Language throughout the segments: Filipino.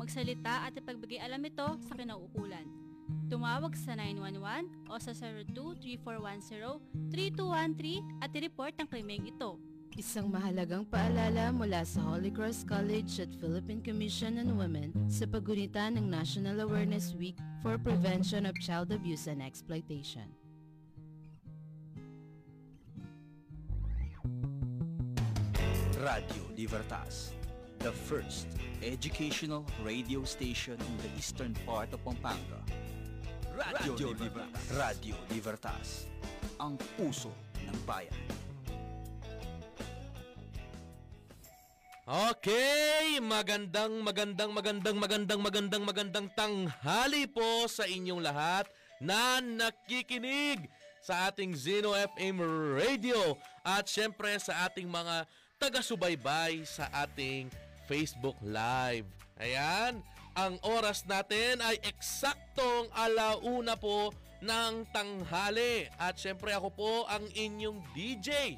Magsalita at ipagbigay alam ito sa kinauukulan. Tumawag sa 911 o sa 02-3410-3213 at i-report ang krimeng ito. Isang mahalagang paalala mula sa Holy Cross College at Philippine Commission on Women sa paggunita ng National Awareness Week for Prevention of Child Abuse and Exploitation. Radio Libertas, the first educational radio station in the eastern part of Pampanga. Radio, Libertas. Radio Libertas, ang puso ng bayan. Okay, magandang magandang magandang magandang magandang magandang tanghali po sa inyong lahat na nakikinig sa ating Zeno FM Radio at syempre sa ating mga taga-subaybay sa ating Facebook Live. Ayan, ang oras natin ay eksaktong alauna po ng tanghali. At syempre ako po ang inyong DJ,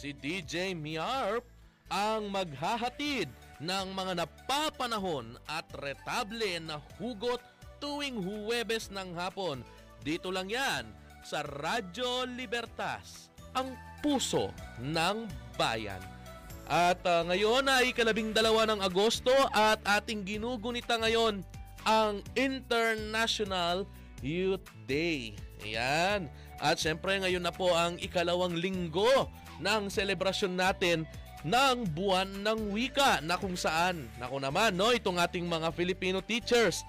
si DJ Miarp, ang maghahatid ng mga napapanahon at retable na hugot tuwing Huwebes ng hapon. Dito lang yan sa Radyo Libertas, ang puso ng bayan. At uh, ngayon ay kalabing dalawa ng Agosto at ating ginugunita ngayon ang International Youth Day. Ayan. At syempre ngayon na po ang ikalawang linggo ng selebrasyon natin ng buwan ng wika na kung saan, nako naman, no, itong ating mga Filipino teachers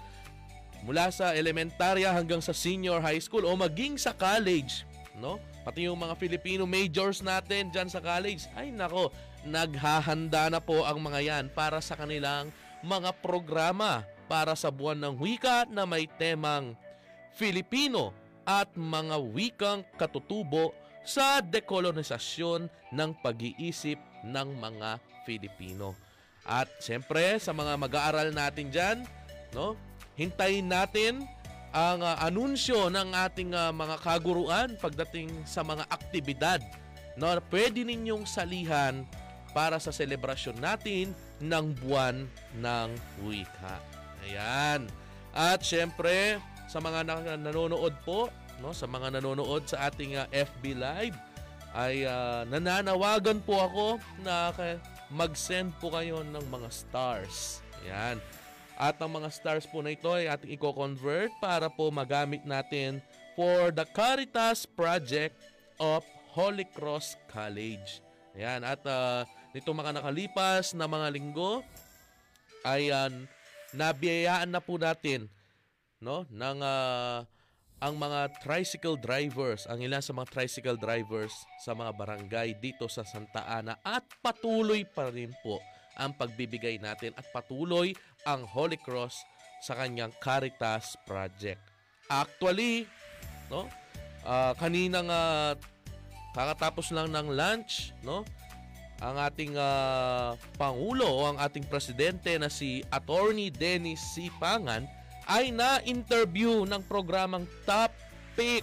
mula sa elementarya hanggang sa senior high school o maging sa college, no? Pati yung mga Filipino majors natin dyan sa college, ay nako, naghahanda na po ang mga yan para sa kanilang mga programa para sa buwan ng wika na may temang Filipino at mga wikang katutubo sa dekolonisasyon ng pag-iisip ng mga Filipino. At siyempre sa mga mag-aaral natin diyan, no? Hintayin natin ang uh, anunsyo ng ating uh, mga kaguruan pagdating sa mga aktibidad no pwede ninyong salihan para sa selebrasyon natin ng buwan ng wika. Ayan. At syempre, sa mga nanonood po, no, sa mga nanonood sa ating uh, FB Live, ay uh, nananawagan po ako na mag-send po kayo ng mga stars. Ayan. At ang mga stars po na ito ay ating i-convert para po magamit natin for the Caritas Project of Holy Cross College. Ayan. At uh, nito mga nakalipas na mga linggo ay uh, nabiyayaan na po natin no ng uh, ang mga tricycle drivers, ang ilan sa mga tricycle drivers sa mga barangay dito sa Santa Ana at patuloy pa rin po ang pagbibigay natin at patuloy ang Holy Cross sa kanyang Caritas Project. Actually, no? Uh, kaninang uh, kakatapos lang ng lunch, no? Ang ating uh, pangulo o ang ating presidente na si Attorney Dennis C. Pangan ay na-interview ng programang Top Pick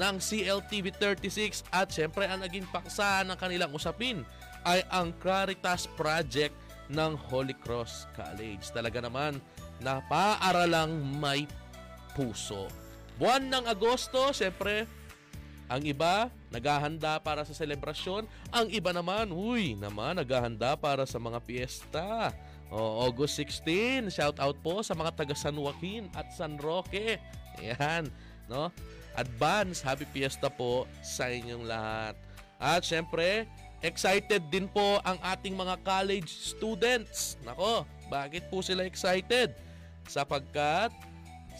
ng CLTV 36 at syempre ang naging paksa ng kanilang usapin ay ang Caritas Project ng Holy Cross College. Talaga naman, napaaralang may puso. Buwan ng Agosto, syempre, ang iba naghahanda para sa selebrasyon, ang iba naman, uy, naman naghahanda para sa mga piyesta. O, August 16, shout out po sa mga taga San Joaquin at San Roque. Ayan, no? Advance happy fiesta po sa inyong lahat. At syempre, excited din po ang ating mga college students. Nako, bakit po sila excited? Sapagkat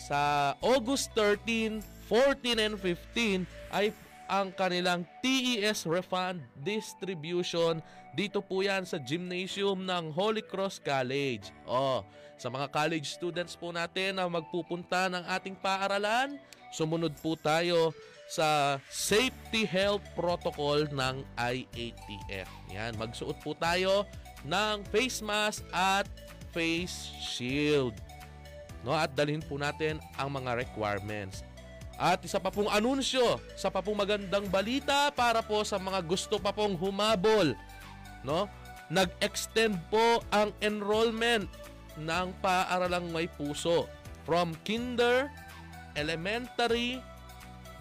sa August 13, 14 and 15 ay ang kanilang TES refund distribution. Dito po yan sa gymnasium ng Holy Cross College. Oh, sa mga college students po natin na magpupunta ng ating paaralan, sumunod po tayo sa safety health protocol ng IATF. Yan, magsuot po tayo ng face mask at face shield. No, at dalhin po natin ang mga requirements. At isa pa pong anunsyo, sa pa pong magandang balita para po sa mga gusto pa pong humabol. No? Nag-extend po ang enrollment ng paaralang may puso from kinder, elementary,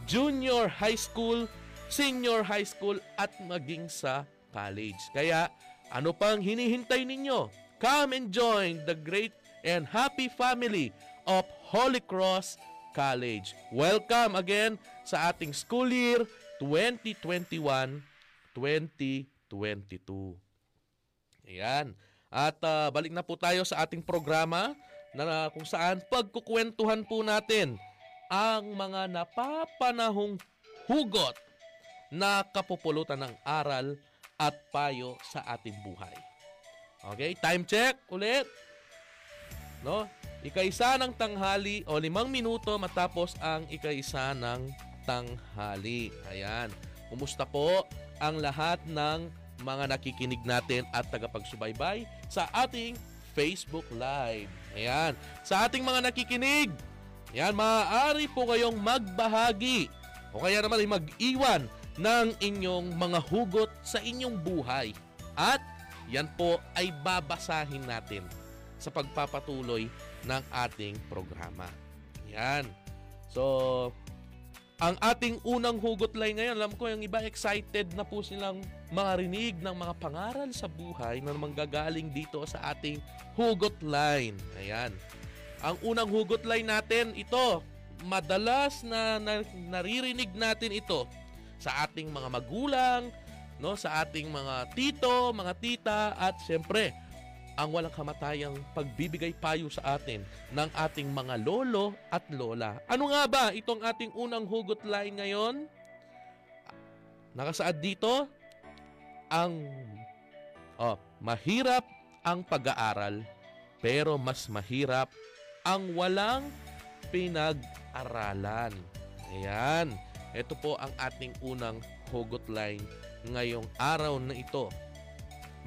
junior high school, senior high school at maging sa college. Kaya ano pang hinihintay ninyo? Come and join the great and happy family of Holy Cross College. Welcome again sa ating school year 2021-2022. Ayan. At ah, balik na po tayo sa ating programa na, na kung saan pagkukwentuhan po natin ang mga napapanahong hugot na kapupulutan ng aral at payo sa ating buhay. Okay, time check ulit. No? Ikaisa ng tanghali o limang minuto matapos ang ikaisa ng tanghali. Ayan. Kumusta po ang lahat ng mga nakikinig natin at tagapagsubaybay sa ating Facebook Live. Ayan. Sa ating mga nakikinig, yan, maaari po kayong magbahagi o kaya naman ay mag-iwan ng inyong mga hugot sa inyong buhay. At yan po ay babasahin natin sa pagpapatuloy ng ating programa. Yan. So, ang ating unang hugot line ngayon, alam ko yung iba excited na po silang marinig ng mga pangaral sa buhay na manggagaling dito sa ating hugot line. Ayan. Ang unang hugot line natin, ito, madalas na, na naririnig natin ito sa ating mga magulang, no, sa ating mga tito, mga tita at siyempre ang walang kamatayang pagbibigay payo sa atin ng ating mga lolo at lola. Ano nga ba itong ating unang hugot line ngayon? Nakasaad dito ang oh, mahirap ang pag-aaral pero mas mahirap ang walang pinag-aralan. Ayan. Ito po ang ating unang hugot line ngayong araw na ito.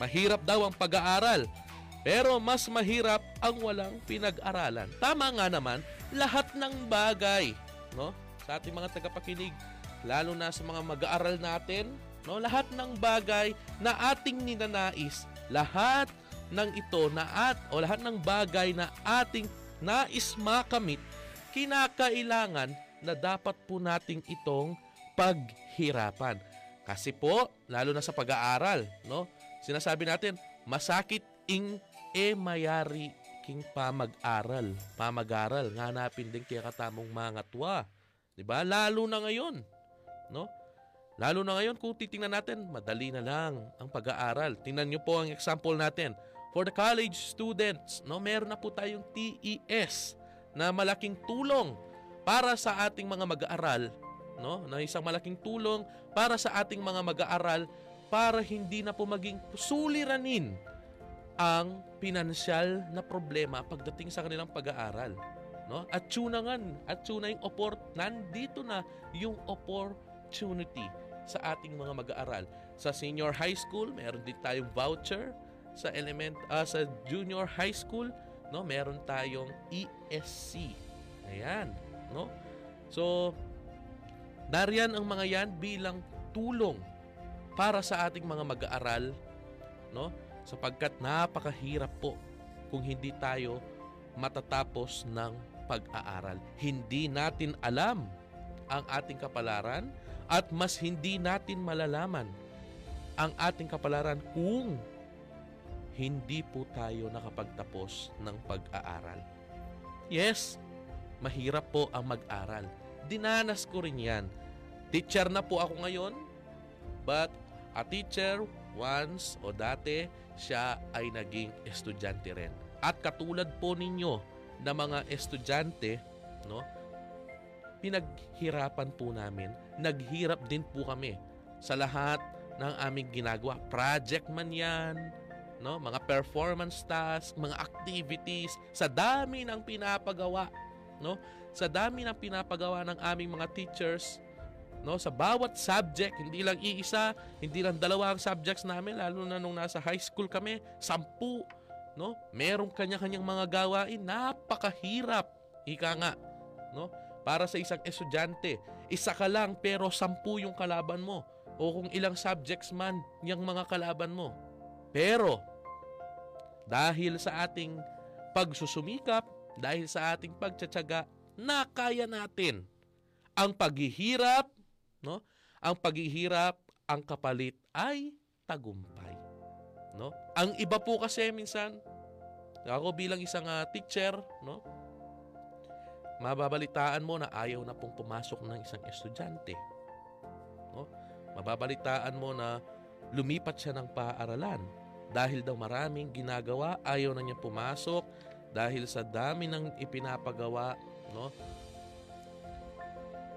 Mahirap daw ang pag-aaral, pero mas mahirap ang walang pinag-aralan. Tama nga naman, lahat ng bagay, no? Sa ating mga tagapakinig, lalo na sa mga mag-aaral natin, no? Lahat ng bagay na ating ninanais, lahat ng ito na at o lahat ng bagay na ating nais makamit, kinakailangan na dapat po nating itong paghirapan. Kasi po, lalo na sa pag-aaral, no? Sinasabi natin, masakit ing e mayari king pamag-aral. Pamag-aral, nganapin din kaya katamong mga tuwa. 'Di ba? Lalo na ngayon, no? Lalo na ngayon kung titingnan natin, madali na lang ang pag-aaral. Tingnan niyo po ang example natin. For the college students, no, meron na po tayong TES na malaking tulong para sa ating mga mag-aaral, no? Na isang malaking tulong para sa ating mga mag-aaral para hindi na po maging suliranin ang pinansyal na problema pagdating sa kanilang pag-aaral. No? At tunangan, at tuna yung opor, nandito na yung opportunity sa ating mga mag-aaral. Sa senior high school, meron din tayong voucher. Sa element ah, sa junior high school, no, meron tayong ESC. Ayan, no? So, nariyan ang mga yan bilang tulong para sa ating mga mag-aaral, no? Sapagkat napakahirap po kung hindi tayo matatapos ng pag-aaral. Hindi natin alam ang ating kapalaran at mas hindi natin malalaman ang ating kapalaran kung hindi po tayo nakapagtapos ng pag-aaral. Yes, mahirap po ang mag-aral. Dinanas ko rin yan. Teacher na po ako ngayon, but a teacher once o dati siya ay naging estudyante rin. At katulad po ninyo na mga estudyante, no? pinaghirapan po namin, naghirap din po kami sa lahat ng aming ginagawa. Project man yan, no? mga performance tasks, mga activities, sa dami ng pinapagawa, no? sa dami ng pinapagawa ng aming mga teachers, no sa bawat subject hindi lang iisa hindi lang dalawa ang subjects namin lalo na nung nasa high school kami sampu no? Merong kanya-kanyang mga gawain napakahirap ika nga no? Para sa isang estudyante isa ka lang pero sampu yung kalaban mo. O kung ilang subjects man yung mga kalaban mo. Pero dahil sa ating pagsusumikap dahil sa ating pagtsatsaga nakaya natin ang paghihirap no? Ang paghihirap, ang kapalit ay tagumpay, no? Ang iba po kasi minsan ako bilang isang uh, teacher, no? Mababalitaan mo na ayaw na pong pumasok ng isang estudyante. No? Mababalitaan mo na lumipat siya ng paaralan dahil daw maraming ginagawa, ayaw na niya pumasok dahil sa dami ng ipinapagawa, no?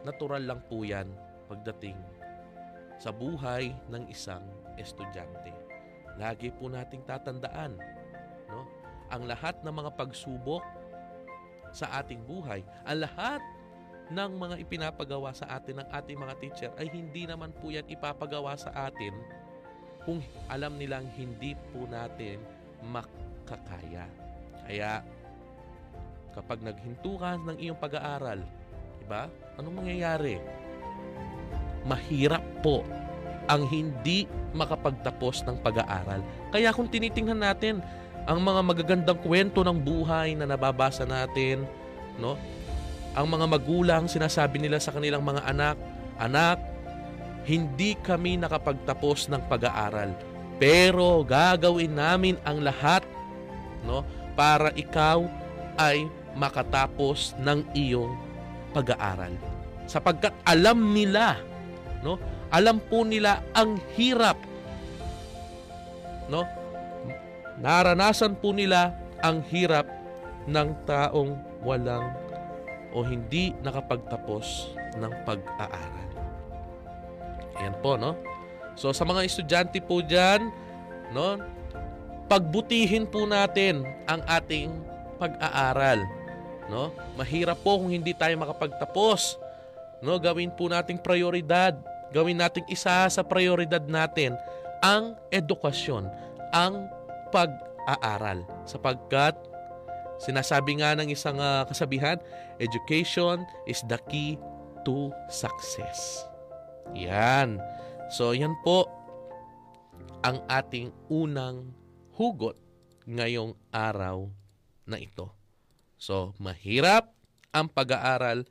Natural lang po 'yan pagdating sa buhay ng isang estudyante. Lagi po nating tatandaan, no? Ang lahat ng mga pagsubok sa ating buhay, ang lahat ng mga ipinapagawa sa atin ng ating mga teacher ay hindi naman po yan ipapagawa sa atin kung alam nilang hindi po natin makakaya. Kaya kapag naghinto ka ng iyong pag-aaral, diba? Anong mangyayari? Mahirap po ang hindi makapagtapos ng pag-aaral. Kaya kung tinitingnan natin ang mga magagandang kwento ng buhay na nababasa natin, no? Ang mga magulang sinasabi nila sa kanilang mga anak, anak, hindi kami nakapagtapos ng pag-aaral. Pero gagawin namin ang lahat, no, para ikaw ay makatapos ng iyong pag-aaral. Sapagkat alam nila no? Alam po nila ang hirap. No? Naranasan po nila ang hirap ng taong walang o hindi nakapagtapos ng pag-aaral. Ayan po, no? So sa mga estudyante po diyan, no? Pagbutihin po natin ang ating pag-aaral, no? Mahirap po kung hindi tayo makapagtapos. No, gawin po nating prioridad gawin nating isa sa prioridad natin ang edukasyon, ang pag-aaral. Sapagkat sinasabi nga ng isang uh, kasabihan, education is the key to success. Yan. So yan po ang ating unang hugot ngayong araw na ito. So mahirap ang pag-aaral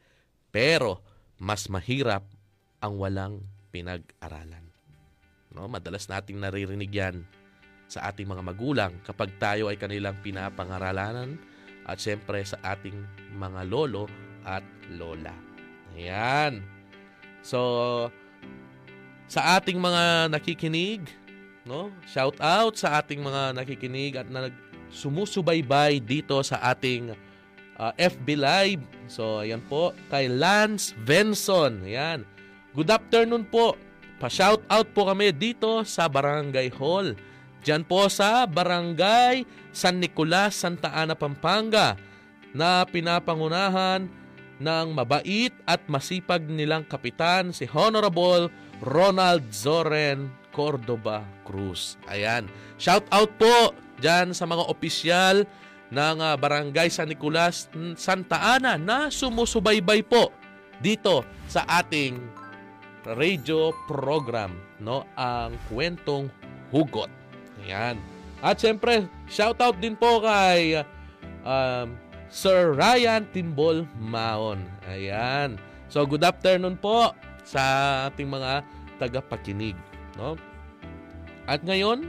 pero mas mahirap ang walang pinag-aralan. No, madalas nating naririnig 'yan sa ating mga magulang kapag tayo ay kanilang pinapangaralan at siyempre sa ating mga lolo at lola. Ayan. So, sa ating mga nakikinig, no? Shout out sa ating mga nakikinig at na sumusubaybay dito sa ating uh, FB Live. So, ayan po, kay Lance Venson. Ayan. Good afternoon po. Pa-shout out po kami dito sa Barangay Hall. Diyan po sa Barangay San Nicolas, Santa Ana, Pampanga na pinapangunahan ng mabait at masipag nilang kapitan si Honorable Ronald Zoren Cordoba Cruz. Ayan. Shout out po diyan sa mga opisyal ng uh, Barangay San Nicolas, Santa Ana na sumusubaybay po dito sa ating radio program, no? Ang kwentong hugot. Ayan. At syempre, shout out din po kay um, Sir Ryan Timbol Maon. Ayan. So good afternoon po sa ating mga tagapakinig, no? At ngayon,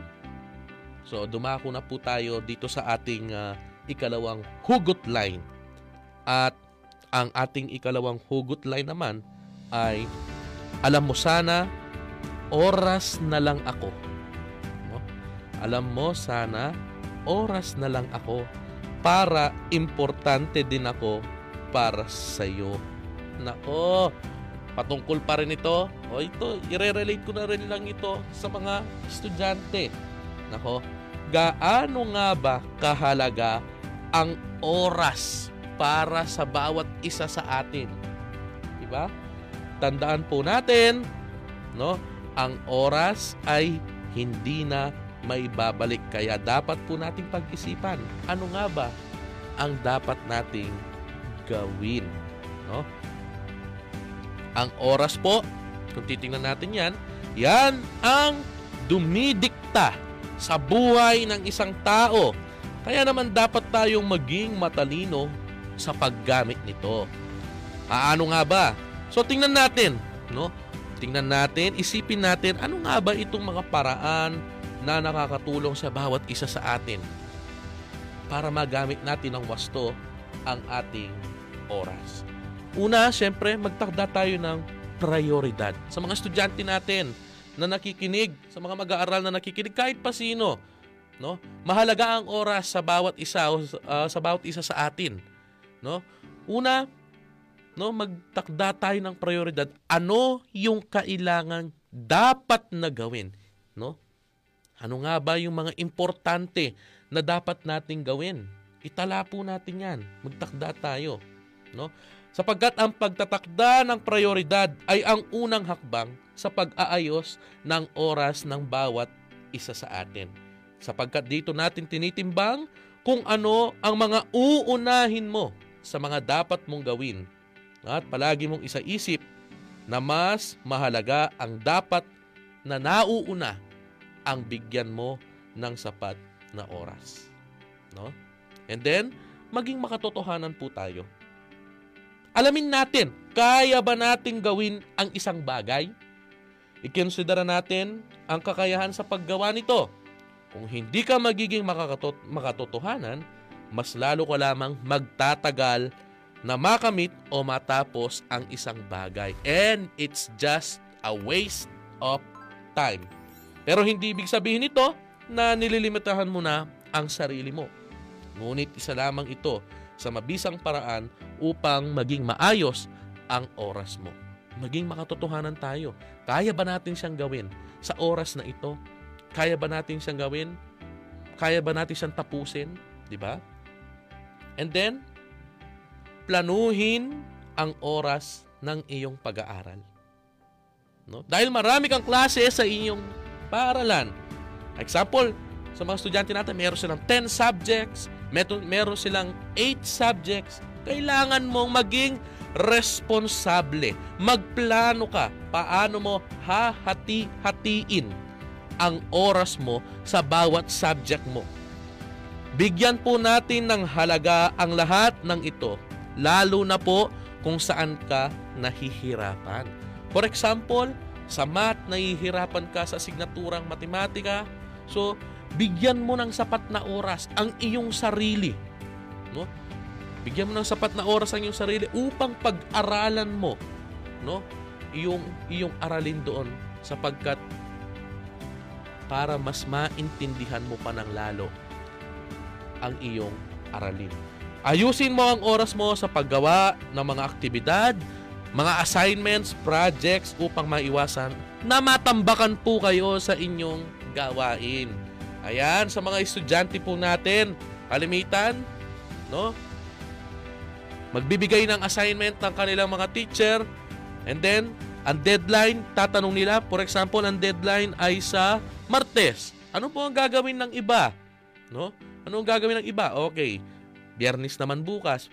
so dumako na po tayo dito sa ating uh, ikalawang hugot line. At ang ating ikalawang hugot line naman ay alam mo sana, oras na lang ako. Alam mo sana, oras na lang ako para importante din ako para sa iyo Nako, patungkol pa rin ito. O ito, i-relate ko na rin lang ito sa mga estudyante. Nako, gaano nga ba kahalaga ang oras para sa bawat isa sa atin? Diba? Tandaan po natin, no? Ang oras ay hindi na may babalik. Kaya dapat po nating pag-isipan, ano nga ba ang dapat nating gawin? No? Ang oras po, kung titingnan natin yan, yan ang dumidikta sa buhay ng isang tao. Kaya naman dapat tayong maging matalino sa paggamit nito. Paano nga ba? So tingnan natin, no? Tingnan natin, isipin natin ano nga ba itong mga paraan na nakakatulong sa bawat isa sa atin para magamit natin ng wasto ang ating oras. Una, syempre, magtakda tayo ng prioridad sa mga estudyante natin na nakikinig, sa mga mag-aaral na nakikinig, kahit pa sino. No? Mahalaga ang oras sa bawat isa uh, sa bawat isa sa atin. No? Una, no, magtakda tayo ng prioridad. Ano yung kailangan dapat na gawin? No? Ano nga ba yung mga importante na dapat nating gawin? Itala po natin yan. Magtakda tayo. No? Sapagkat ang pagtatakda ng prioridad ay ang unang hakbang sa pag-aayos ng oras ng bawat isa sa atin. Sapagkat dito natin tinitimbang kung ano ang mga uunahin mo sa mga dapat mong gawin. At palagi mong isaisip na mas mahalaga ang dapat na nauuna ang bigyan mo ng sapat na oras. No? And then, maging makatotohanan po tayo Alamin natin, kaya ba nating gawin ang isang bagay? Ikonsidera natin ang kakayahan sa paggawa nito. Kung hindi ka magiging makakatot makatotohanan, mas lalo ka lamang magtatagal na makamit o matapos ang isang bagay. And it's just a waste of time. Pero hindi ibig sabihin nito na nililimitahan mo na ang sarili mo. Ngunit isa lamang ito sa mabisang paraan upang maging maayos ang oras mo. Maging makatotohanan tayo. Kaya ba natin siyang gawin sa oras na ito? Kaya ba natin siyang gawin? Kaya ba natin siyang tapusin? Di ba? And then, planuhin ang oras ng iyong pag-aaral. No? Dahil marami kang klase sa iyong paaralan. Example, sa mga estudyante natin, meron silang 10 subjects, meron, meron silang 8 subjects, kailangan mong maging responsable. Magplano ka paano mo hahati-hatiin ang oras mo sa bawat subject mo. Bigyan po natin ng halaga ang lahat ng ito, lalo na po kung saan ka nahihirapan. For example, sa math, nahihirapan ka sa signaturang matematika, so bigyan mo ng sapat na oras ang iyong sarili. No? Bigyan mo ng sapat na oras ang iyong sarili upang pag-aralan mo no? iyong, iyong aralin doon sapagkat para mas maintindihan mo pa ng lalo ang iyong aralin. Ayusin mo ang oras mo sa paggawa ng mga aktibidad, mga assignments, projects upang maiwasan na matambakan po kayo sa inyong gawain. Ayan, sa mga estudyante po natin, kalimitan, no? Magbibigay ng assignment ng kanilang mga teacher and then ang deadline, tatanong nila, for example, ang deadline ay sa Martes. Ano po ang gagawin ng iba? No? Ano ang gagawin ng iba? Okay, Biyernes naman bukas.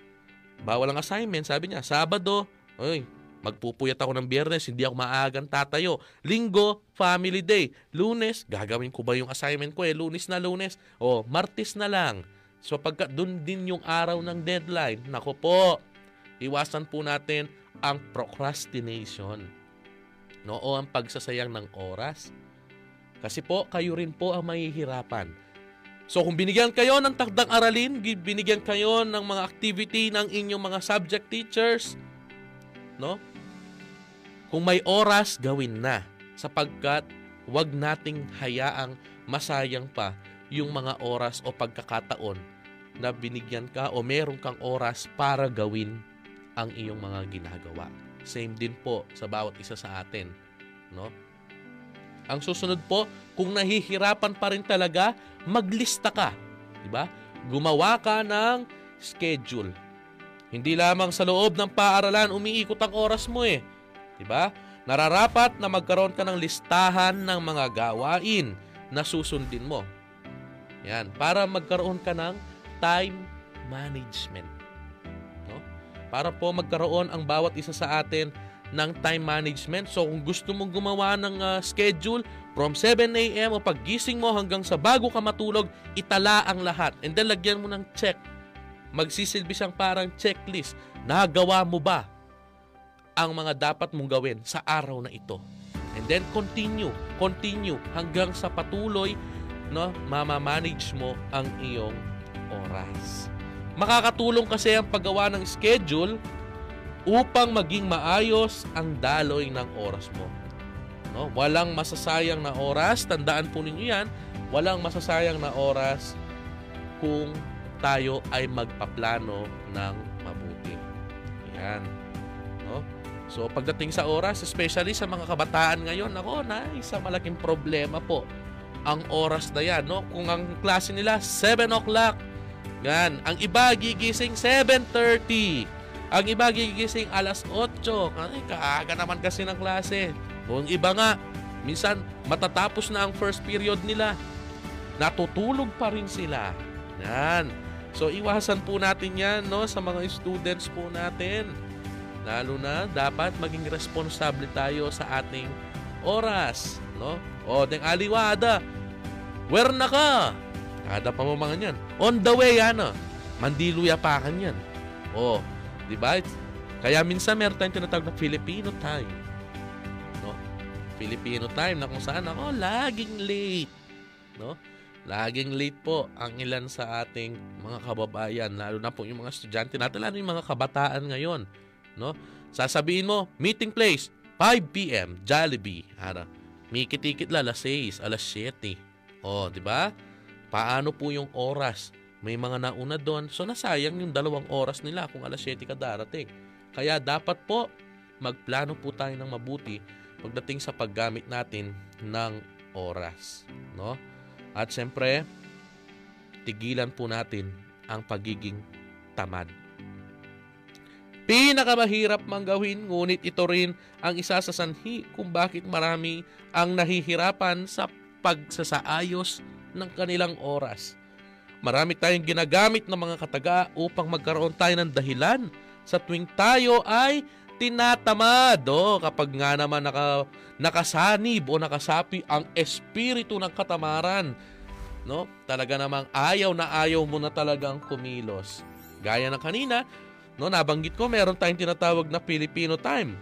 Bawal ang assignment, sabi niya. Sabado, oy, Magpupuyat ako ng biyernes, hindi ako maagang tatayo. Linggo, family day. Lunes, gagawin ko ba yung assignment ko eh? Lunes na lunes. O, martis na lang. So pagka doon din yung araw ng deadline, nako po, iwasan po natin ang procrastination. No, o ang pagsasayang ng oras. Kasi po, kayo rin po ang mahihirapan. So kung binigyan kayo ng takdang aralin, binigyan kayo ng mga activity ng inyong mga subject teachers, no? Kung may oras, gawin na. Sapagkat wag nating hayaang masayang pa yung mga oras o pagkakataon na binigyan ka o meron kang oras para gawin ang iyong mga ginagawa. Same din po sa bawat isa sa atin, no? Ang susunod po, kung nahihirapan pa rin talaga, maglista ka, 'di ba? Gumawa ka ng schedule. Hindi lamang sa loob ng paaralan umiikot ang oras mo eh, 'di ba? Nararapat na magkaroon ka ng listahan ng mga gawain na susundin mo. Yan, para magkaroon ka ng time management. No? Para po magkaroon ang bawat isa sa atin ng time management. So kung gusto mong gumawa ng uh, schedule from 7 a.m. o paggising mo hanggang sa bago ka matulog, itala ang lahat. And then lagyan mo ng check. Magsisilbi siyang parang checklist. Nagawa mo ba ang mga dapat mong gawin sa araw na ito? And then continue, continue hanggang sa patuloy no, mama-manage mo ang iyong oras. Makakatulong kasi ang paggawa ng schedule upang maging maayos ang daloy ng oras mo. No? Walang masasayang na oras, tandaan po ninyo yan, walang masasayang na oras kung tayo ay magpaplano ng mabuti. Yan. No? So pagdating sa oras, especially sa mga kabataan ngayon, ako na isa malaking problema po ang oras na yan. No? Kung ang klase nila 7 o'clock, yan. Ang iba gigising 7.30. Ang iba gigising alas 8. Ay, kaaga naman kasi ng klase. Kung iba nga, minsan matatapos na ang first period nila. Natutulog pa rin sila. Yan. So iwasan po natin yan no, sa mga students po natin. Lalo na dapat maging responsable tayo sa ating oras. No? O, deng aliwada. Where na ka? Kada pa mo mga yan. On the way, ano? Mandiluya pa kan yan. O, di ba? Kaya minsan meron tayong tinatawag na Filipino time. No? Filipino time na kung saan ako laging late. No? Laging late po ang ilan sa ating mga kababayan, lalo na po yung mga estudyante natin, lalo yung mga kabataan ngayon. No? Sasabihin mo, meeting place, 5 p.m., Jollibee. Ara, may kitikit la, alas 6, alas 7. O, di ba? Paano po yung oras? May mga nauna doon. So, nasayang yung dalawang oras nila kung alas 7 ka darating. Kaya dapat po, magplano po tayo ng mabuti pagdating sa paggamit natin ng oras. No? At siyempre, tigilan po natin ang pagiging tamad. Pinakamahirap mang gawin, ngunit ito rin ang isa sa sanhi kung bakit marami ang nahihirapan sa pagsasaayos ng kanilang oras. Marami tayong ginagamit ng mga kataga upang magkaroon tayo ng dahilan sa tuwing tayo ay tinatamad. O, kapag nga naman naka, nakasanib o nakasapi ang espiritu ng katamaran, no? Talaga namang ayaw na ayaw mo na talagang kumilos. Gaya ng kanina, no, nabanggit ko meron tayong tinatawag na Filipino time.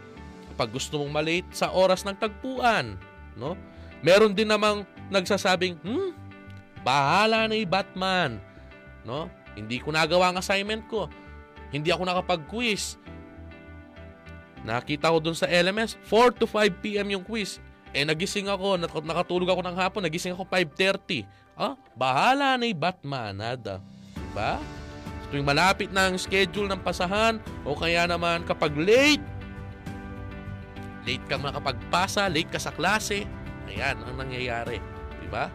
Kapag gusto mong malate sa oras ng tagpuan, no? Meron din namang nagsasabing, hmm, bahala na yung Batman. No? Hindi ko nagawa ang assignment ko. Hindi ako nakapag-quiz. Nakita ko dun sa LMS, 4 to 5 p.m. yung quiz. Eh, nagising ako, nak- nakatulog ako ng hapon, nagising ako 5.30. Ah, bahala na yung Batman, nada. Diba? So, tuwing malapit na ang schedule ng pasahan, o kaya naman kapag late, late kang nakapagpasa, late ka sa klase, ayan ang nangyayari. Diba?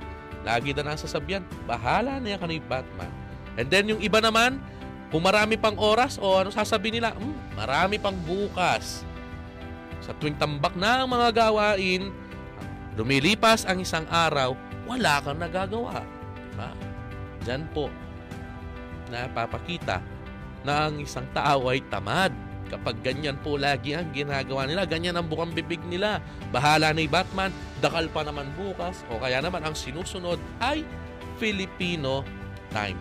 Lagi na nasasabihan, bahala na yan ka ni Batman. And then yung iba naman, kung marami pang oras o ano sasabihin nila, hmm, marami pang bukas. Sa tuwing tambak na ang mga gawain, lumilipas ang isang araw, wala kang nagagawa. Diba? Diyan po, napapakita na ang isang tao ay tamad. Kapag ganyan po lagi ang ginagawa nila, ganyan ang bukang bibig nila. Bahala ni Batman, dakal pa naman bukas, o kaya naman ang sinusunod ay Filipino time.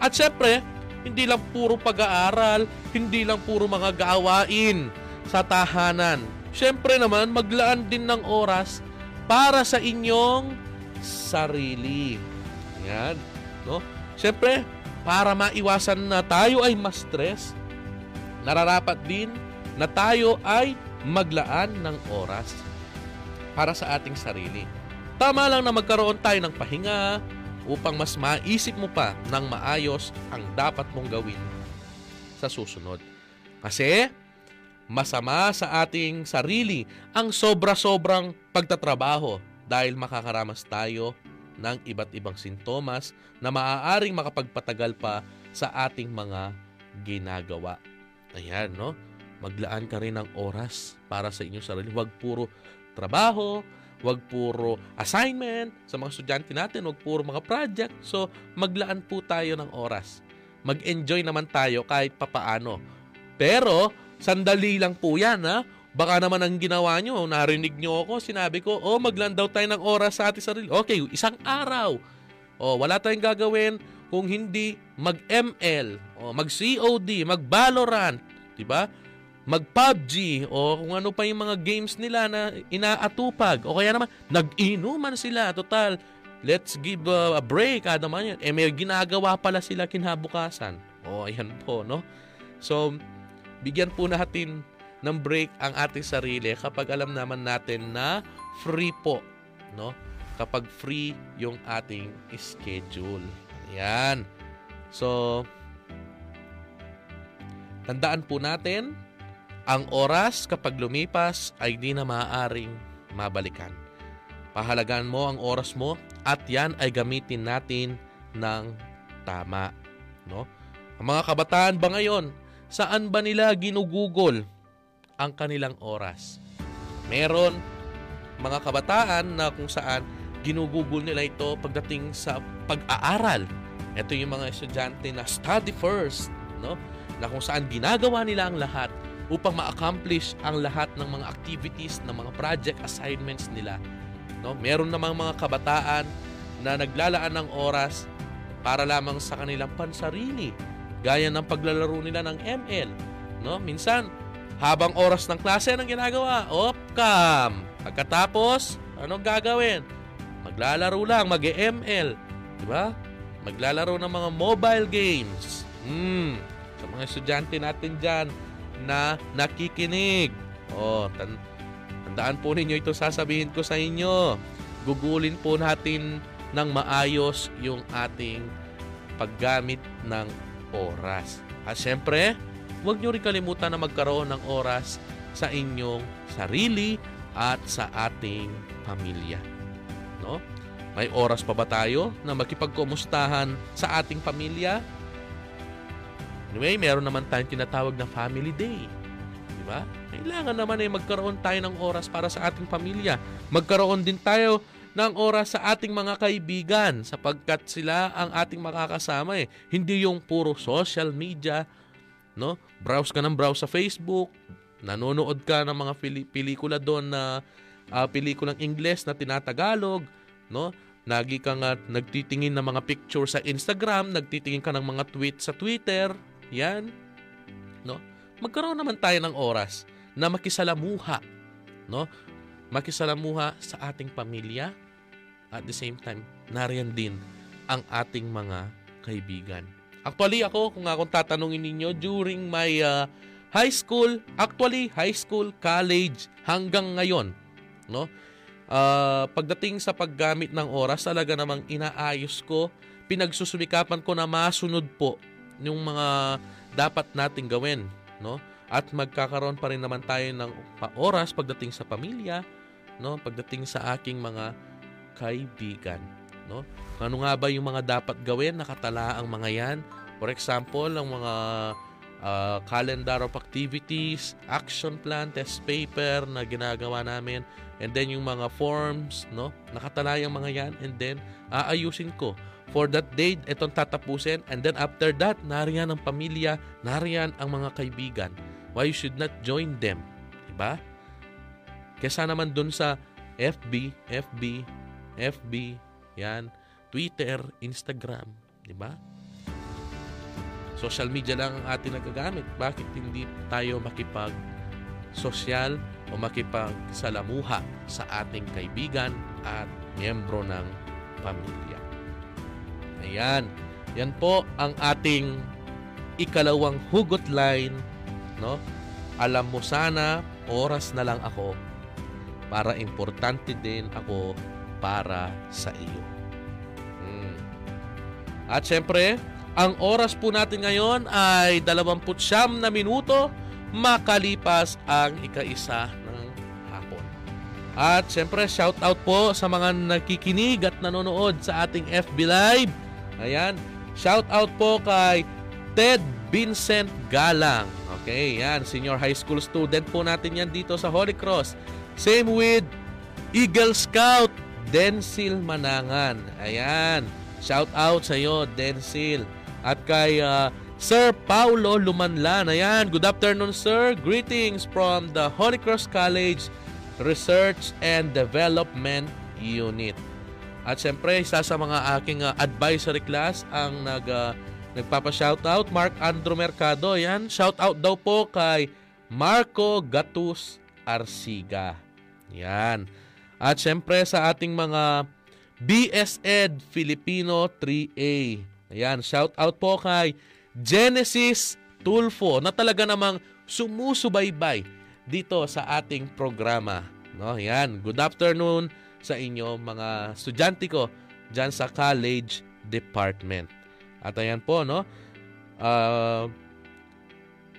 At syempre, hindi lang puro pag-aaral, hindi lang puro mga gawain sa tahanan. Syempre naman, maglaan din ng oras para sa inyong sarili. Yan. No? Syempre, para maiwasan na tayo ay ma-stress, nararapat din na tayo ay maglaan ng oras para sa ating sarili. Tama lang na magkaroon tayo ng pahinga upang mas maisip mo pa ng maayos ang dapat mong gawin sa susunod. Kasi masama sa ating sarili ang sobra-sobrang pagtatrabaho dahil makakaramas tayo ng iba't ibang sintomas na maaaring makapagpatagal pa sa ating mga ginagawa. Ayan, no? Maglaan ka rin ng oras para sa inyong sarili. Huwag puro trabaho, huwag puro assignment sa mga estudyante natin, huwag puro mga project. So, maglaan po tayo ng oras. Mag-enjoy naman tayo kahit papaano. Pero, sandali lang po yan, ha? Baka naman ang ginawa nyo, narinig nyo ako, sinabi ko, oh, maglaan daw tayo ng oras sa ating sarili. Okay, isang araw. Oh, wala tayong gagawin kung hindi mag-ML, o mag-COD, mag-Valorant, 'di ba? Mag-PUBG o kung ano pa yung mga games nila na inaatupag o kaya naman nag-inuman sila total. Let's give a, a break kada man yan. Eh may ginagawa pala sila kinabukasan. O ayan po, no? So, bigyan po natin ng break ang ating sarili kapag alam naman natin na free po, no? Kapag free yung ating schedule. Ayan. So, tandaan po natin, ang oras kapag lumipas ay di na maaaring mabalikan. Pahalagaan mo ang oras mo at yan ay gamitin natin ng tama. No? Ang mga kabataan ba ngayon, saan ba nila ginugugol ang kanilang oras? Meron mga kabataan na kung saan ginugugol nila ito pagdating sa pag-aaral. Ito yung mga estudyante na study first, no? Na kung saan ginagawa nila ang lahat upang ma-accomplish ang lahat ng mga activities, ng mga project assignments nila. No? Meron namang mga kabataan na naglalaan ng oras para lamang sa kanilang pansarili, gaya ng paglalaro nila ng ML. No? Minsan, habang oras ng klase, anong ginagawa? Opcam! Pagkatapos, anong gagawin? Maglalaro lang, mag-ML. Di ba? Maglalaro ng mga mobile games. Hmm. Sa mga estudyante natin dyan na nakikinig. O, tan- tandaan po ninyo ito sasabihin ko sa inyo. Gugulin po natin ng maayos yung ating paggamit ng oras. At syempre, huwag nyo rin kalimutan na magkaroon ng oras sa inyong sarili at sa ating pamilya. No? May oras pa ba tayo na makipagkumustahan sa ating pamilya? Anyway, meron naman tayong tinatawag na family day. Di ba? Kailangan naman ay magkaroon tayo ng oras para sa ating pamilya. Magkaroon din tayo ng oras sa ating mga kaibigan sapagkat sila ang ating makakasama eh. Hindi yung puro social media, no? Browse ka ng browse sa Facebook, nanonood ka ng mga pili- pelikula doon na uh, pelikulang Ingles na tinatagalog, no? Nagi ka nga nagtitingin ng mga picture sa Instagram, nagtitingin ka ng mga tweet sa Twitter, yan. No? Magkaroon naman tayo ng oras na makisalamuha, no? Makisalamuha sa ating pamilya at the same time nariyan din ang ating mga kaibigan. Actually ako kung akong tatanungin ninyo during my uh, high school, actually high school, college hanggang ngayon, no? Uh, pagdating sa paggamit ng oras, talaga namang inaayos ko, pinagsusumikapan ko na masunod po yung mga dapat nating gawin, no? At magkakaroon pa rin naman tayo ng oras pagdating sa pamilya, no? Pagdating sa aking mga kaibigan, no? Ano nga ba yung mga dapat gawin? Nakatala ang mga yan. For example, ang mga uh, calendar of activities, action plan, test paper na ginagawa namin, and then yung mga forms, no? Nakatala yung mga yan, and then aayusin ko for that day, itong tatapusin. And then after that, nariyan ang pamilya, nariyan ang mga kaibigan. Why you should not join them? Diba? Kesa naman dun sa FB, FB, FB, yan, Twitter, Instagram, diba? Social media lang ang atin nagagamit. Bakit hindi tayo makipag sosyal o makipagsalamuha sa ating kaibigan at miyembro ng pamilya? Ayan. Yan po ang ating ikalawang hugot line, no? Alam mo sana, oras na lang ako para importante din ako para sa iyo. Hmm. At syempre, ang oras po natin ngayon ay 29 na minuto makalipas ang ikaisa ng hapon. At syempre, shout out po sa mga nakikinig at nanonood sa ating FB Live. Ayan, shout out po kay Ted Vincent Galang. Okay, yan, senior high school student po natin yan dito sa Holy Cross. Same with Eagle Scout Densil Manangan. Ayan, shout out sa iyo, Densil. At kay uh, Sir Paulo Lumanlan. Ayan, good afternoon sir. Greetings from the Holy Cross College Research and Development Unit. At syempre, isa sa mga aking uh, advisory class ang nag uh, nagpapa-shoutout, Mark Andrew Mercado. Ayan, shoutout daw po kay Marco Gatus Arsiga. Yan. At syempre sa ating mga BSED Filipino 3A. Ayan, shoutout po kay Genesis Tulfo na talaga namang sumusubaybay dito sa ating programa. No, yan. Good afternoon sa inyo mga estudyante ko diyan sa college department. At ayan po, no? Uh,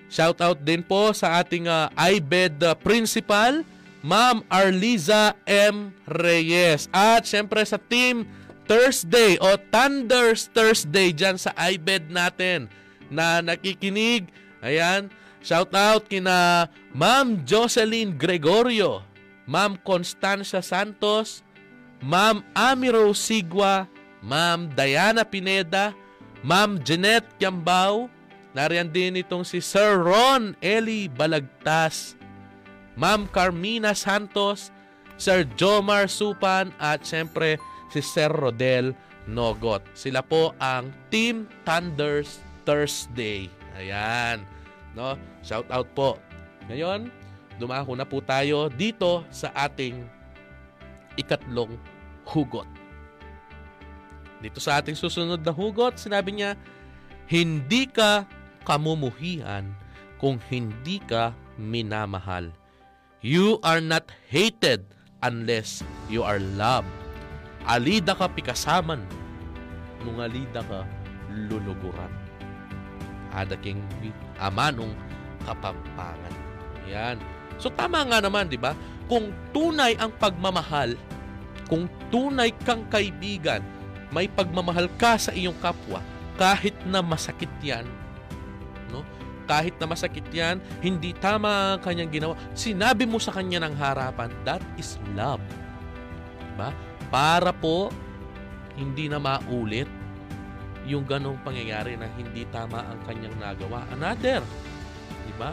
shout out din po sa ating uh, IBED uh, principal, Ma'am Arliza M. Reyes. At syempre sa team Thursday o Thunders Thursday dyan sa IBED natin na nakikinig. Ayan, shout out kina Ma'am Jocelyn Gregorio, Ma'am Constancia Santos, Ma'am Amiro Sigwa, Ma'am Diana Pineda, Ma'am Jeanette Kiambao, nariyan din itong si Sir Ron Eli Balagtas, Ma'am Carmina Santos, Sir Jomar Supan at siyempre si Sir Rodel Nogot. Sila po ang Team Thunders Thursday. Ayan. No? Shout out po. Ngayon, dumako na po tayo dito sa ating ikatlong hugot. Dito sa ating susunod na hugot, sinabi niya, hindi ka kamumuhian kung hindi ka minamahal. You are not hated unless you are loved. Alida ka pikasaman, nung alida ka luluguran adaking amanong kapampangan. Yan. So tama nga naman, 'di ba? Kung tunay ang pagmamahal, kung tunay kang kaibigan, may pagmamahal ka sa iyong kapwa, kahit na masakit 'yan, no? Kahit na masakit 'yan, hindi tama ang kanyang ginawa. Sinabi mo sa kanya ng harapan, that is love. Diba? Para po hindi na maulit yung ganong pangyayari na hindi tama ang kanyang nagawa. Another, di ba?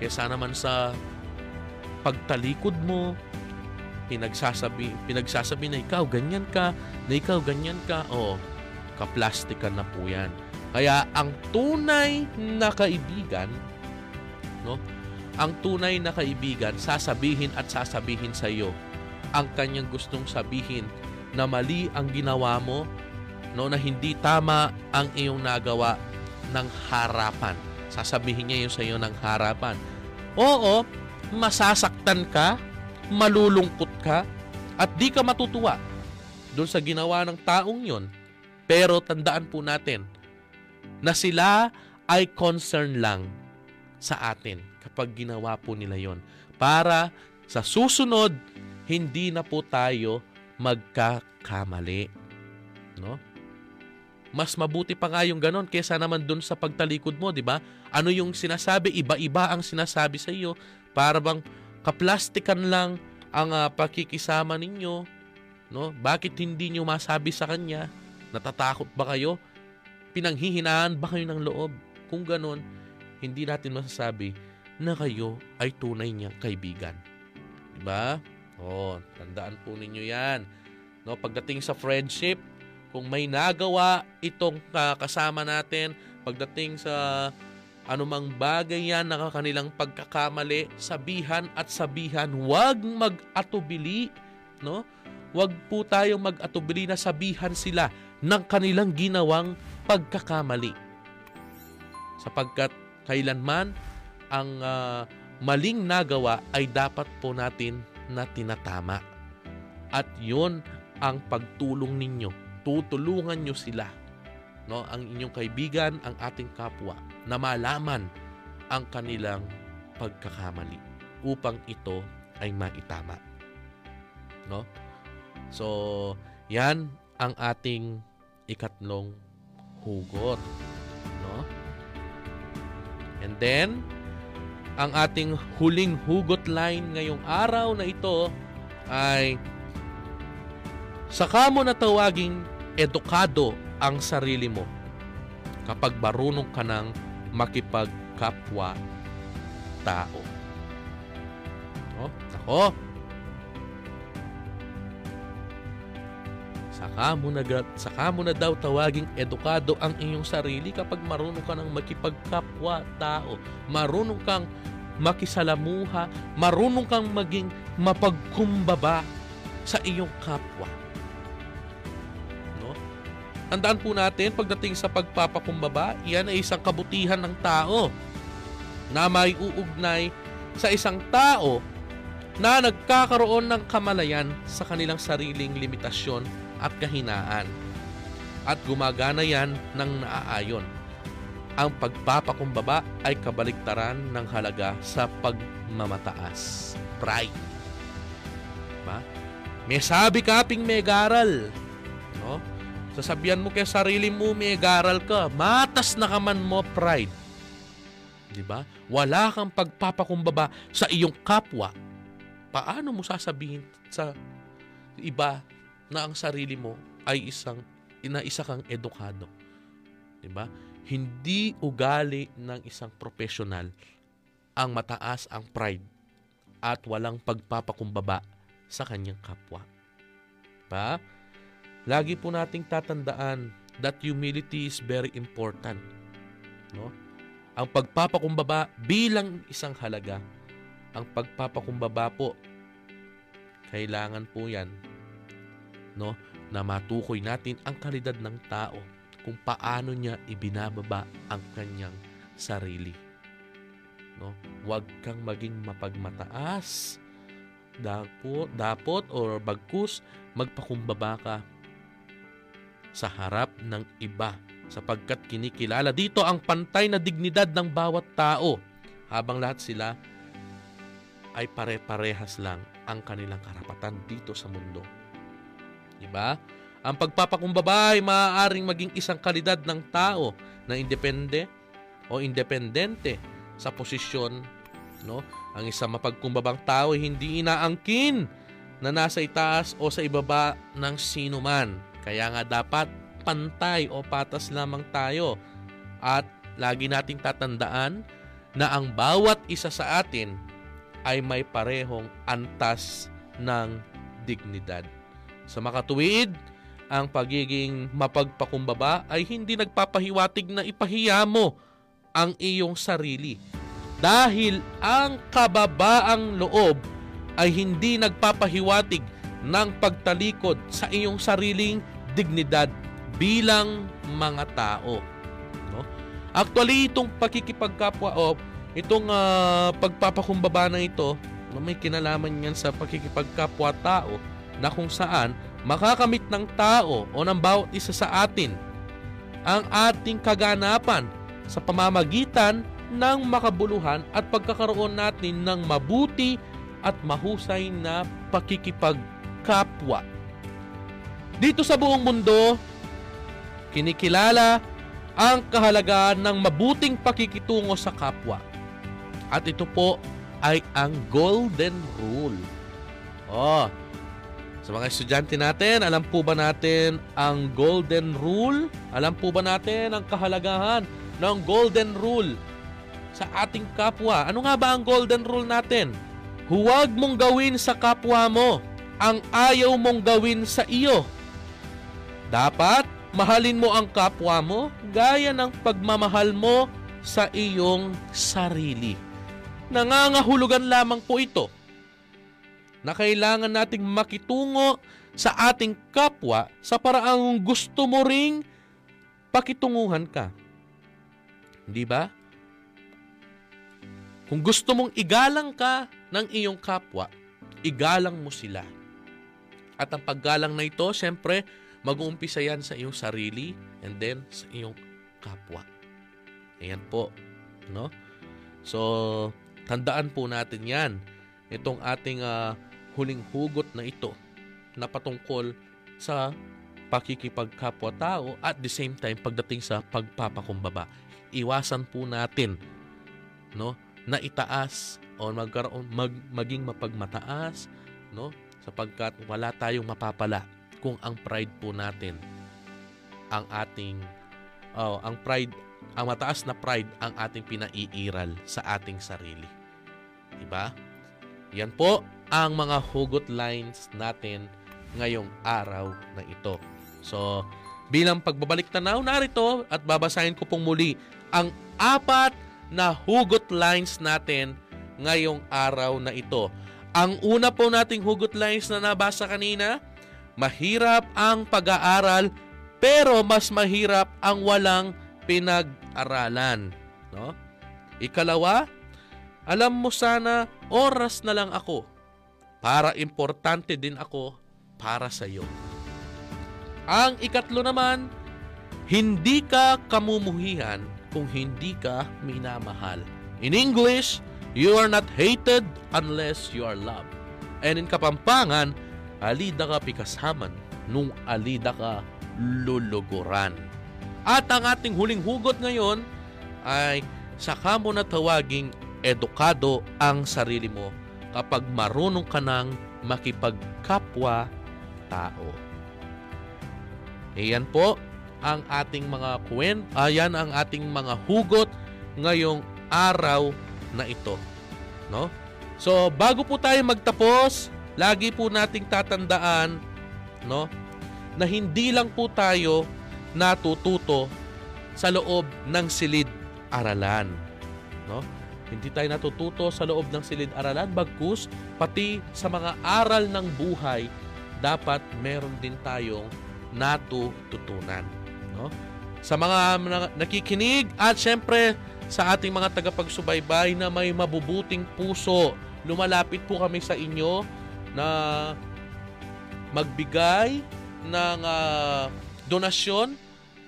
Kesa naman sa pagtalikod mo, pinagsasabi, pinagsasabi na ikaw ganyan ka, na ikaw ganyan ka, o oh, kaplastikan na po yan. Kaya ang tunay na kaibigan, no? Ang tunay na kaibigan, sasabihin at sasabihin sa iyo ang kanyang gustong sabihin na mali ang ginawa mo no na hindi tama ang iyong nagawa ng harapan. Sasabihin niya yun sa iyo ng harapan. Oo, masasaktan ka, malulungkot ka, at di ka matutuwa doon sa ginawa ng taong yon. Pero tandaan po natin na sila ay concern lang sa atin kapag ginawa po nila yon. Para sa susunod, hindi na po tayo magkakamali. No? Mas mabuti pa nga yung ganon kesa naman dun sa pagtalikod mo, di ba? Ano yung sinasabi? Iba-iba ang sinasabi sa iyo para bang kaplastikan lang ang uh, pakikisama ninyo, no? Bakit hindi niyo masabi sa kanya? Natatakot ba kayo? Pinanghihinaan ba kayo ng loob? Kung ganon, hindi natin masasabi na kayo ay tunay niyang kaibigan. Di ba? Oh, tandaan po ninyo 'yan. No, pagdating sa friendship, kung may nagawa itong uh, kasama natin pagdating sa anumang bagay yan na kanilang pagkakamali, sabihan at sabihan, huwag mag-atubili, no? Huwag po tayong mag-atubili na sabihan sila ng kanilang ginawang pagkakamali. Sapagkat kailanman ang uh, maling nagawa ay dapat po natin na tinatama. At yon ang pagtulong ninyo tutulungan nyo sila, no, ang inyong kaibigan, ang ating kapwa, na malaman ang kanilang pagkakamali upang ito ay maitama. No? So, yan ang ating ikatlong hugot. No? And then, ang ating huling hugot line ngayong araw na ito ay saka mo na tawaging edukado ang sarili mo kapag marunong ka ng makipagkapwa tao. No? Ako, Saka mo, na, saka mo na daw tawaging edukado ang iyong sarili kapag marunong ka ng makipagkapwa tao. Marunong kang makisalamuha, marunong kang maging mapagkumbaba sa iyong kapwa. Tandaan po natin, pagdating sa pagpapakumbaba, iyan ay isang kabutihan ng tao na may uugnay sa isang tao na nagkakaroon ng kamalayan sa kanilang sariling limitasyon at kahinaan. At gumagana yan ng naaayon. Ang pagpapakumbaba ay kabaligtaran ng halaga sa pagmamataas. Pride. Diba? May sabi ka ping may garal. No? Sasabihan mo kay sarili mo may garal ka. Matas na kaman mo pride. Di ba? Wala kang pagpapakumbaba sa iyong kapwa. Paano mo sasabihin sa iba na ang sarili mo ay isang ina isa kang edukado. 'Di ba? Hindi ugali ng isang professional ang mataas ang pride at walang pagpapakumbaba sa kanyang kapwa. Ba? Lagi po nating tatandaan that humility is very important. No? Ang pagpapakumbaba bilang isang halaga. Ang pagpapakumbaba po kailangan po 'yan no na matukoy natin ang kalidad ng tao kung paano niya ibinababa ang kanyang sarili no huwag kang maging mapagmataas dapat dapat or bagkus magpakumbaba ka sa harap ng iba sapagkat kinikilala dito ang pantay na dignidad ng bawat tao habang lahat sila ay pare-parehas lang ang kanilang karapatan dito sa mundo. Diba? Ang pagpapakumbaba ay maaaring maging isang kalidad ng tao na independe o independente sa posisyon, no? Ang isang mapagkumbabang tao ay hindi inaangkin na nasa itaas o sa ibaba ng sino man. Kaya nga dapat pantay o patas lamang tayo. At lagi nating tatandaan na ang bawat isa sa atin ay may parehong antas ng dignidad. Sa makatuwid, ang pagiging mapagpakumbaba ay hindi nagpapahiwatig na ipahiya mo ang iyong sarili. Dahil ang kababaang loob ay hindi nagpapahiwatig ng pagtalikod sa iyong sariling dignidad bilang mga tao. No? Actually, itong pakikipagkapwa o itong uh, pagpapakumbaba na ito, may kinalaman yan sa pakikipagkapwa tao, na kung saan makakamit ng tao o ng bawat isa sa atin ang ating kaganapan sa pamamagitan ng makabuluhan at pagkakaroon natin ng mabuti at mahusay na pakikipagkapwa. Dito sa buong mundo, kinikilala ang kahalagaan ng mabuting pakikitungo sa kapwa. At ito po ay ang Golden Rule. Oh, sa mga estudyante natin, alam po ba natin ang Golden Rule? Alam po ba natin ang kahalagahan ng Golden Rule sa ating kapwa? Ano nga ba ang Golden Rule natin? Huwag mong gawin sa kapwa mo ang ayaw mong gawin sa iyo. Dapat mahalin mo ang kapwa mo gaya ng pagmamahal mo sa iyong sarili. Nangangahulugan lamang po ito na kailangan nating makitungo sa ating kapwa sa paraang gusto mo ring pakitunguhan ka. Hindi ba? Kung gusto mong igalang ka ng iyong kapwa, igalang mo sila. At ang paggalang na ito, siyempre, mag-uumpisa yan sa iyong sarili and then sa iyong kapwa. Ayan po, no? So, tandaan po natin yan. Itong ating ah, huling hugot na ito na patungkol sa pakikipagkapwa-tao at the same time pagdating sa pagpapakumbaba. Iwasan po natin no na itaas o magkaroon mag, maging mapagmataas no sapagkat wala tayong mapapala kung ang pride po natin ang ating oh, ang pride ang mataas na pride ang ating pinaiiral sa ating sarili. Diba? Yan po ang mga hugot lines natin ngayong araw na ito. So, bilang pagbabalik tanaw narito at babasahin ko pong muli ang apat na hugot lines natin ngayong araw na ito. Ang una po nating hugot lines na nabasa kanina, mahirap ang pag-aaral pero mas mahirap ang walang pinag-aralan. No? Ikalawa, alam mo sana oras na lang ako para importante din ako para sa iyo. Ang ikatlo naman, hindi ka kamumuhihan kung hindi ka minamahal. In English, you are not hated unless you are loved. And in Kapampangan, alida ka pikasaman nung alida ka luluguran. At ang ating huling hugot ngayon ay saka mo na tawaging edukado ang sarili mo kapag marunong ka ng makipagkapwa tao. Iyan po ang ating mga kwen, ayan ang ating mga hugot ngayong araw na ito, no? So, bago po tayo magtapos, lagi po nating tatandaan, no, na hindi lang po tayo natututo sa loob ng silid-aralan, no? Hindi tayo natututo sa loob ng silid-aralan bagkus pati sa mga aral ng buhay dapat meron din tayong natututunan no? Sa mga na- nakikinig at syempre sa ating mga tagapagsubaybay na may mabubuting puso, lumalapit po kami sa inyo na magbigay ng ah, donasyon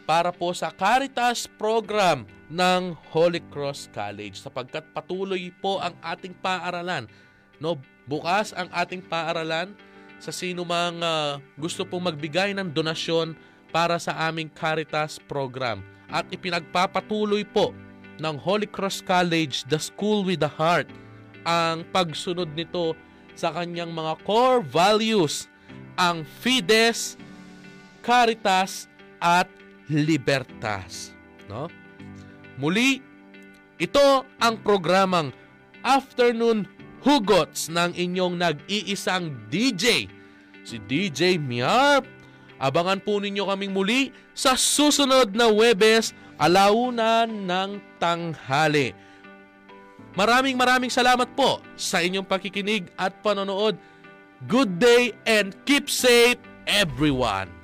para po sa Caritas program ng Holy Cross College sapagkat patuloy po ang ating paaralan. No, bukas ang ating paaralan sa sino mang ah, gusto pong magbigay ng donasyon para sa aming Caritas program. At ipinagpapatuloy po ng Holy Cross College, the School with the Heart, ang pagsunod nito sa kanyang mga core values, ang Fides, Caritas, at Libertas. No? Muli, ito ang programang Afternoon Hugots ng inyong nag-iisang DJ, si DJ Miarp. Abangan po ninyo kaming muli sa susunod na Webes, alauna ng tanghali. Maraming maraming salamat po sa inyong pakikinig at panonood. Good day and keep safe everyone!